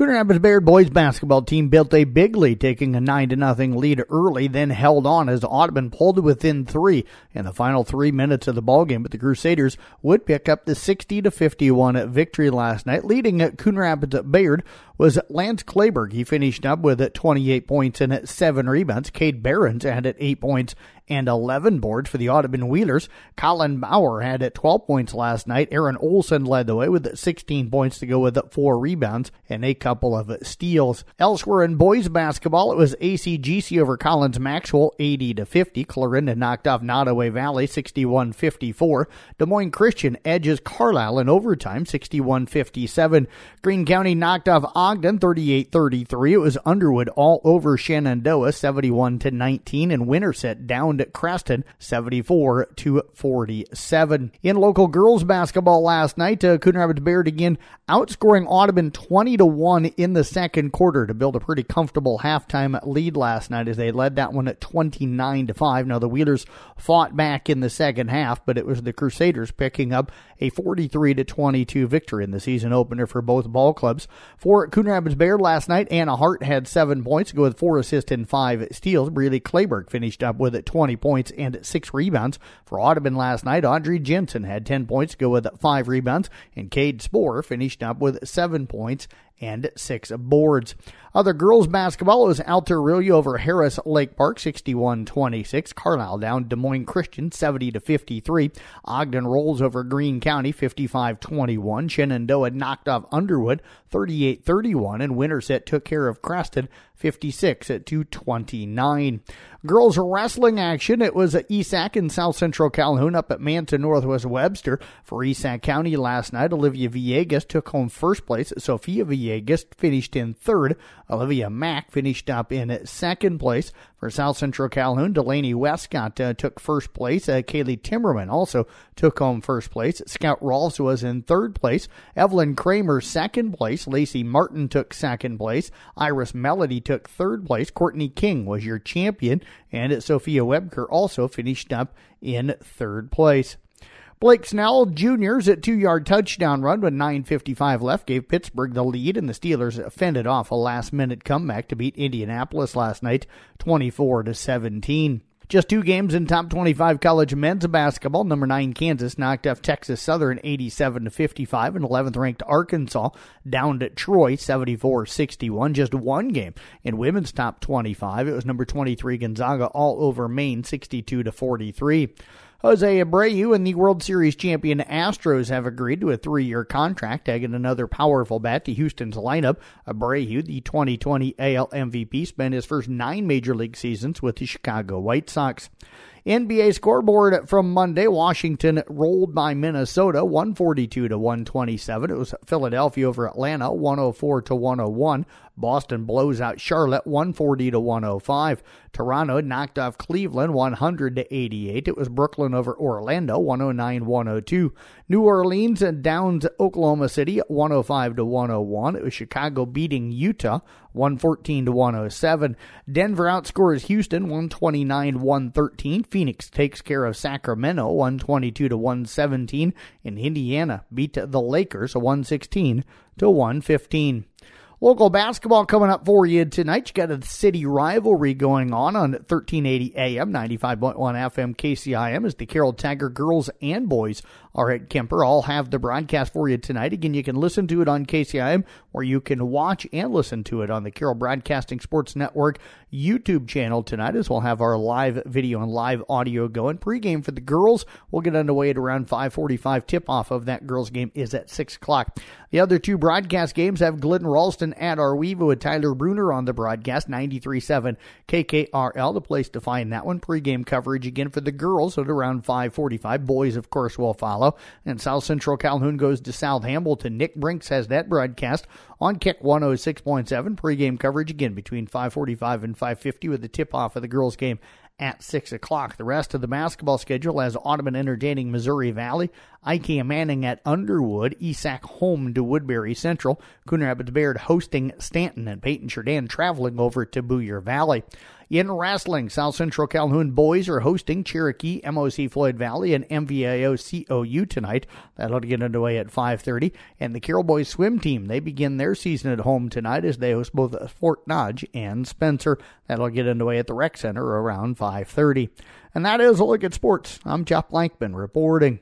Coon Rapids Bayard boys basketball team built a big lead, taking a 9 0 lead early, then held on as Audubon pulled within three in the final three minutes of the ballgame. But the Crusaders would pick up the 60 51 victory last night, leading Coon Rapids Bayard was Lance Clayberg. He finished up with 28 points and 7 rebounds. Cade Barons added 8 points and 11 boards for the Audubon Wheelers. Colin Bauer had 12 points last night. Aaron Olson led the way with 16 points to go with 4 rebounds and a couple of steals. Elsewhere in boys basketball, it was ACGC over Collins Maxwell 80 to 50. Clarinda knocked off Nodaway Valley 61-54. Des Moines Christian edges Carlisle in overtime 61-57. Greene County knocked off Ogden 38-33. It was Underwood all over Shenandoah 71 to 19 and Winterset down to Creston 74 to 47. In local girls basketball last night, uh, Coon Rapids Bayard again outscoring Audubon 20 to 1 in the second quarter to build a pretty comfortable halftime lead last night as they led that one at 29 to 5. Now the Wheelers fought back in the second half, but it was the Crusaders picking up a 43 to 22 victory in the season opener for both ball clubs. For Coon Rapids Bayard last night, Anna Hart had seven points, go with four assists and five steals. Breely Clayberg finished up with 20 points and six rebounds. For Audubon last night, Audrey Jensen had 10 points, go with five rebounds, and Cade Sporer finished up with seven points and six boards. Other girls basketball was Alta-Aurelia over Harris Lake Park 61-26. Carlisle down Des Moines Christian 70 to 53. Ogden rolls over Greene County 55-21. Shenandoah knocked off Underwood 38-31 and Winterset took care of Creston 56 at 229. Girls wrestling action. It was at ESAC in South Central Calhoun up at Manson Northwest Webster for ESAC County last night. Olivia Villegas took home first place. Sophia Villegas finished in third. Olivia Mack finished up in second place. For South Central Calhoun, Delaney Westcott uh, took first place. Uh, Kaylee Timmerman also took home first place. Scout Rolfs was in third place. Evelyn Kramer second place. Lacey Martin took second place. Iris Melody took third place. Courtney King was your champion. And Sophia Webker also finished up in third place. Blake Snell Jr.'s at two-yard touchdown run with 9.55 left gave Pittsburgh the lead, and the Steelers fended off a last-minute comeback to beat Indianapolis last night, 24 to 17. Just two games in top 25 college men's basketball. Number 9 Kansas knocked off Texas Southern 87 to 55 and 11th ranked Arkansas down to Troy 74-61. Just one game in women's top 25. It was number 23 Gonzaga all over Maine 62 to 43. Jose Abreu and the World Series champion Astros have agreed to a three year contract, adding another powerful bat to Houston's lineup. Abreu, the 2020 AL MVP, spent his first nine major league seasons with the Chicago White Sox. NBA scoreboard from Monday. Washington rolled by Minnesota 142 to 127. It was Philadelphia over Atlanta 104 to 101. Boston blows out Charlotte 140 to 105. Toronto knocked off Cleveland 100 to 88. It was Brooklyn over Orlando 109 102. New Orleans and downs Oklahoma City 105 to 101. It was Chicago beating Utah 114 to 107. Denver outscores Houston 129 113. Phoenix takes care of Sacramento 122 to 117. And Indiana beat the Lakers 116 to 115. Local basketball coming up for you tonight. You got a city rivalry going on on 1380 AM, 95.1 FM KCIM as the Carroll Tiger girls and boys are at Kuemper. I'll have the broadcast for you tonight. Again, you can listen to it on KCIM or you can watch and listen to it on the Carroll Broadcasting Sports Network YouTube channel tonight as we'll have our live video and live audio going. Pre-game for the girls will get underway at around 545. Tip-off of that girls game is at 6 o'clock. The other two broadcast games have Glidden Ralston at Ar-We-Va with Tyler Bruner on the broadcast, 93.7 KKRL, the place to find that one. Pre-game coverage again for the girls at around 545. Boys, of course, will follow. And South Central Calhoun goes to South Hamilton. Nick Brinks has that broadcast on Kick 106.7. Pre-game coverage again between 545 and 550 with the tip-off of the girls game at 6 o'clock. The rest of the basketball schedule has Audubon entertaining Missouri Valley, IKM Manning at Underwood, ESAC home to Woodbury Central, Coon Rapids Bayard hosting Stanton, and Paton Churdan traveling over to Boyer Valley. In wrestling, South Central Calhoun boys are hosting Cherokee, MOC Floyd Valley, and MVAO COU tonight. That'll get underway at 5:30. And the Carroll boys swim team they begin their season at home tonight as they host both Fort Dodge and Spencer. That'll get underway at the Rec Center around 5:30. And that is a look at sports. I'm Jeff Blankman reporting.